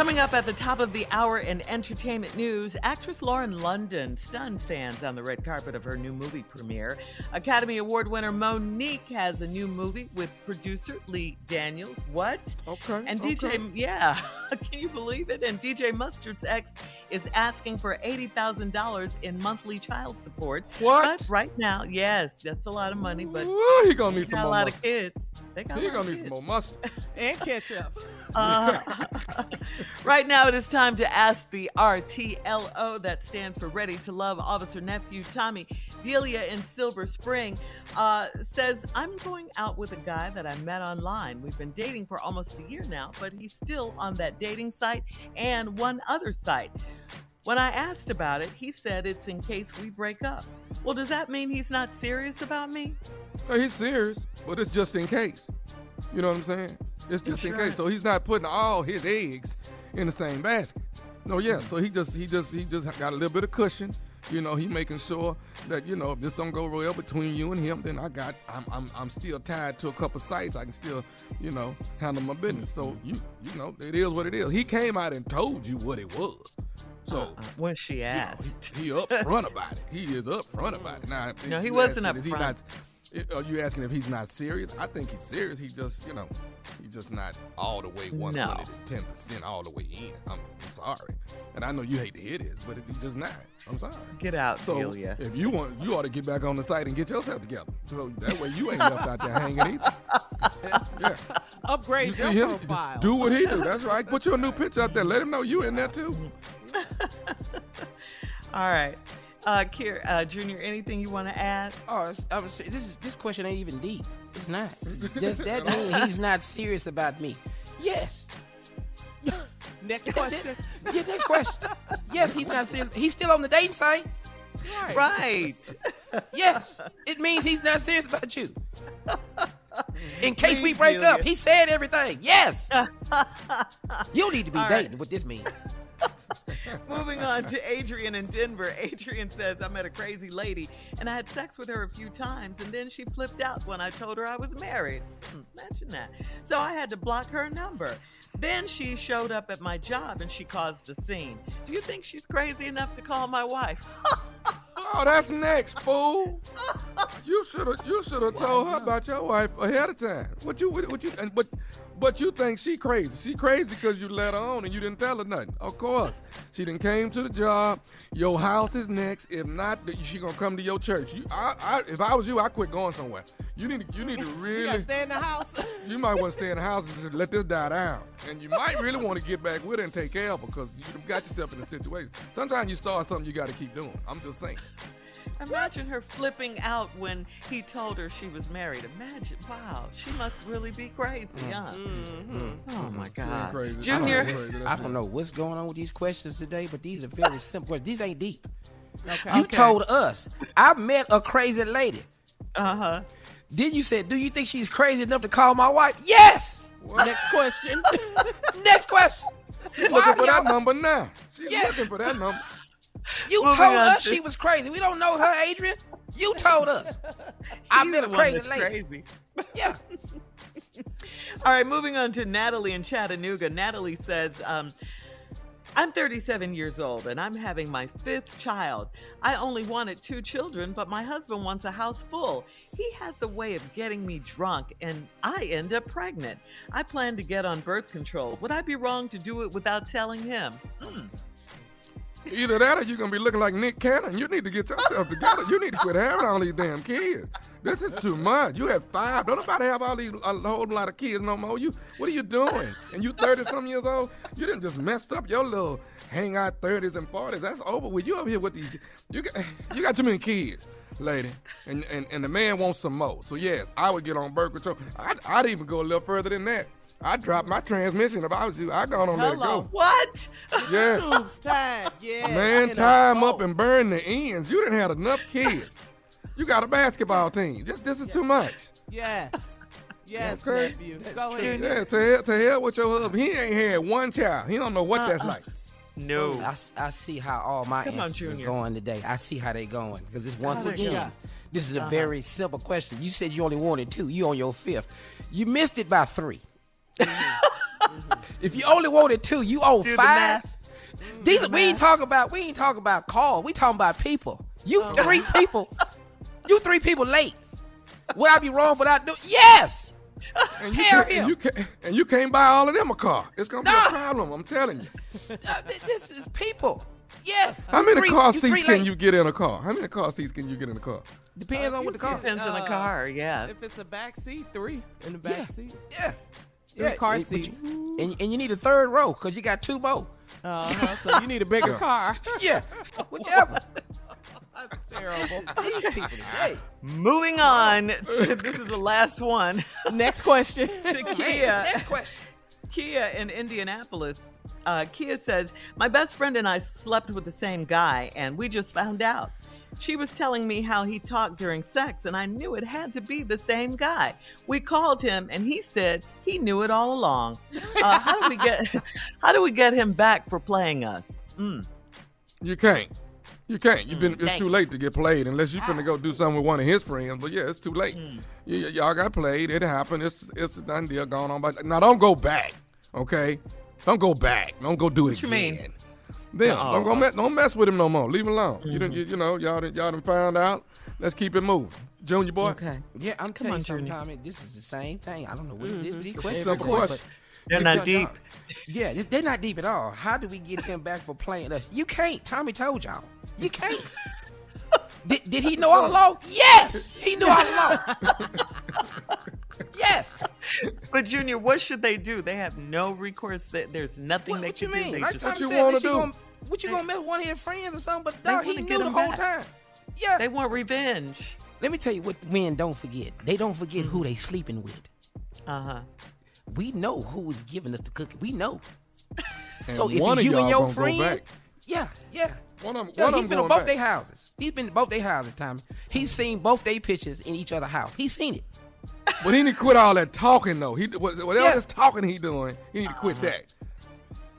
Coming up at the top of the hour in entertainment news, actress Lauren London stunned fans on the red carpet of her new movie premiere. Academy Award winner Mo'Nique has a new movie with producer Lee Daniels. What? Okay. And DJ, okay. yeah, can you believe it? And DJ Mustard's ex is asking for $80,000 in monthly child support. What? But right now, yes, that's a lot of money, but Ooh, he gonna need some got a lot mustard. of kids. They got a He gonna need some more mustard. and ketchup. Uh, right now, it is time to ask the RTLO, that stands for Ready to Love Officer Nephew Tommy. Delia in Silver Spring uh, says, I'm going out with a guy that I met online. We've been dating for almost a year now, but he's still on that dating site and one other site. When I asked about it, he said it's in case we break up. Well, does that mean he's not serious about me? No, he's serious, but it's just in case. You know what I'm saying? It's just in case. So he's not putting all his eggs in the same basket. No, yeah. So he just he just he just got a little bit of cushion. You know, he making sure that you know if this don't go well between you and him, then I got I'm I'm, I'm still tied to a couple sites. I can still you know handle my business. So you you know it is what it is. He came out and told you what it was. So Uh, when she you know, asked. he, he up front about it. He is up front about it. Now, No, he wasn't asking, is he upfront. Not- Are you asking if he's not serious? I think he's serious. He just, you know, he's just not all the way 110 percent all the way in. I'm, I'm sorry, and I know you hate to hear this, but he's just not. I'm sorry. Get out, So if you want, you ought to get back on the site and get yourself together. So that way you ain't left out there hanging either. yeah. Upgrade You see your him? profile. Do what he do. That's right. Put your new picture out there. Let him know you in there too. All right. Uh, Kier, uh, Junior, anything you want to add? Oh, it's, I was, this is this question ain't even deep. It's not. Does that mean he's not serious about me? Yes. Next That's question. it. Yeah, next question. Yes, he's not serious. He's still on the dating site. Right. Yes. It means he's not serious about you. In case we Please, break up, Delia. he said everything. Yes. you need to be All right. dating. What this means? Moving on to Adrian in Denver. Adrian says, I met a crazy lady and I had sex with her a few times, and then she flipped out when I told her I was married. Hmm, Imagine that. So I had to block her number. Then she showed up at my job and she caused a scene. Do you think she's crazy enough to call my wife? Oh, that's next, fool. You should have you should have told her about your wife ahead of time. What you what you and but But you think she crazy. She crazy because you let her on and you didn't tell her nothing. Of course. She didn't came to the job. Your house is next. If not, she gonna come to your church. You, I, I, if I was you, I quit going somewhere. You need to, you need to You really, gotta stay in the house. you might want to stay in the house and just let this die down. And you might really want to get back with her and take care of her because you got yourself in a situation. Sometimes you start something you got to keep doing. I'm just saying. Imagine her flipping out when he told her she was married. Imagine, wow, she must really be crazy, huh? Oh my God, crazy. I Junior. don't know. I don't know what's going on with these questions today, but these are very simple. These ain't deep. Okay. You told us I met a crazy lady. Uh huh. Then you said, "Do you think she's crazy enough to call my wife?" Yes. Next question. Next question. She's Why looking for that number now. She's Yeah. looking for that number. You Moving told us to- she was crazy. We don't know her, Adrian. You told us. I He's met the a crazy lady. crazy. Yeah. All right, moving on to Natalie in Chattanooga. Natalie says, um, I'm 37 years old and I'm having my fifth child. I only wanted two children, but my husband wants a house full. He has a way of getting me drunk and I end up pregnant. I plan to get on birth control. Would I be wrong to do it without telling him? Hmm. Either that or you're gonna be looking like Nick Cannon. You need to get yourself together. You need to quit having all these damn kids. This is too much. You have five. Don't nobody have all these a whole lot of kids no more. You what are you doing? And you 30 some years old? You didn't just messed up your little hang out 30s and 40s. That's over with. You up here with these you got you got too many kids, lady. And and, and the man wants some more. So yes, I would get on birth control. I'd, I'd even go a little further than that. I'd drop my transmission if I was you. I'd go on and let it go. What? Yeah. Tubes tied. Yeah. Man, in a tie 'em up and burn the ends. You didn't have enough kids. you got a basketball team. This this is too much. Yes. Yes, Okay. nephew. Go ahead. Yeah, to hell, to hell with your husband. He ain't had one child. He don't know what that's like. No. I see how all my Come answers is going today. I see how they going because it's once Oh, again. God. This is Uh-huh. a very simple question. You said you only wanted two. You on your fifth. You missed it by 3 if you only wanted two, you owe Do the five. math. These we ain't talking about. We ain't talking about call. We talking about people. You Oh. three people. You three people late. Would I be wrong for not doing? Yes. And you, Tell can't, him. and you can't and you can't buy all of them a car. It's gonna be Nah. a problem. I'm telling you. Uh, this is people. Yes. How many three- car seats can late. you get in a car? How many car seats can you get in a car? Depends on what the car. Depends on the Uh, car, yeah. If it's a back seat, three in the back Yeah. seat. Yeah. Three car and- but you- seats. and, and you need a third row because you got two more. Uh-huh. So you need a bigger car. Yeah, whichever. That's terrible. These people today. Moving on. this is the last one. Next question. to Man, Kia. next question. Kia in Indianapolis. Uh, Kia says, My best friend and I slept with the same guy, and we just found out. She was telling me how he talked during sex, and I knew it had to be the same guy. We called him, and he said he knew it all along. Uh, how do we get How do we get him back for playing us? Mm. You can't. You can't. You've been. It's too you. late to get played unless you finna go do something with one of his friends. But yeah, it's too late. Mm. Y- y- y'all got played. It happened. It's it's a done deal going on. But now don't go back. Okay. Don't go back. Don't go do it What you again. mean? Then Oh. don't go mess, don't mess with him no more. Leave him alone. You Mm-hmm. didn't. You, you know y'all done, y'all done found out. Let's keep it moving. Junior boy. Okay. Yeah, I'm Come telling on, you something, Tommy. This is the same thing. I don't know what it is with these It's a questions. simple but- question. They're Yeah, not no, deep. no. Yeah, they're not deep at all. How do we get him back for playing us? You can't. Tommy told y'all. You can't. did, did he know all along? Yes, he knew all along. yes. But Junior, what should they do? They have no recourse. That there's nothing What, they what can you do. mean? They just, Tommy you wanna what you do? gonna what you gonna mess one of his friends or something? But They dog, he knew get the him whole back. time. Yeah. they want revenge. Let me tell you what men don't forget. They don't forget Mm-hmm. who they sleeping with. Uh huh. We know who is giving us the cookie. We know. And so if one it's of you and y'all your gonna go friend, back. yeah, yeah. One of them. Yeah, one of he's them been to both back. their houses. He's been to both their houses, Tommy. He's seen both their pictures in each other's house. He's seen it. But he need to quit all that talking though. He what- whatever Yeah. this talking he doing, he need to quit uh-huh. that.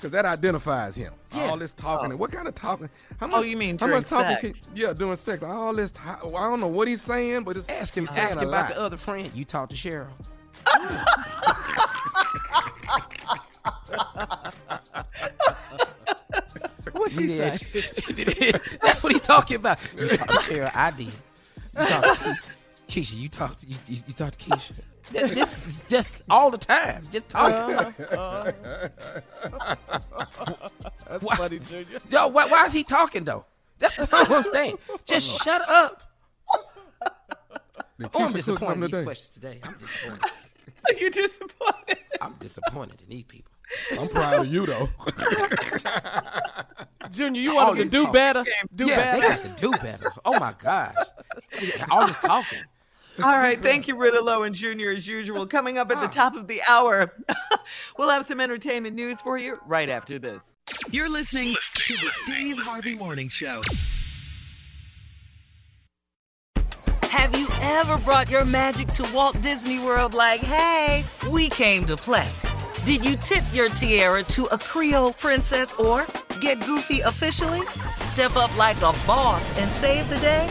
Cause that identifies him. Yeah. All this talking. and oh. What kind of talking? How oh, much? Oh, you mean how much talking? Can, yeah, doing sex. All this. I don't know what he's saying, but it's Ask him. Ask him about lot. the other friend. You talked to Cheryl. What she He say? That's what he talking about. You talked to Cheryl. I did. You talked- Keisha, you talk to you, you, you talk to Keisha. This is just all the time. Just talking. Uh-huh. That's Why- funny, Junior. Yo, why, why is he talking though? That's what I don't understand. Just shut up. Did Oh, I'm disappointed in these today? questions today. I'm disappointed. you disappointed? I'm disappointed in these people. I'm proud of you though. Junior, you All want him to do talk. better? Do yeah, better? they got to do better. Oh my gosh. All this talking. All right, thank you, Rita Lowe and Junior, as usual. Coming up at the ah. top of the hour, we'll have some entertainment news for you right after this. You're listening to the Steve Harvey Morning Show. Have you ever brought your magic to Walt Disney World like, hey, we came to play? Did you tip your tiara to a Creole princess or get goofy officially? Step up like a boss and save the day?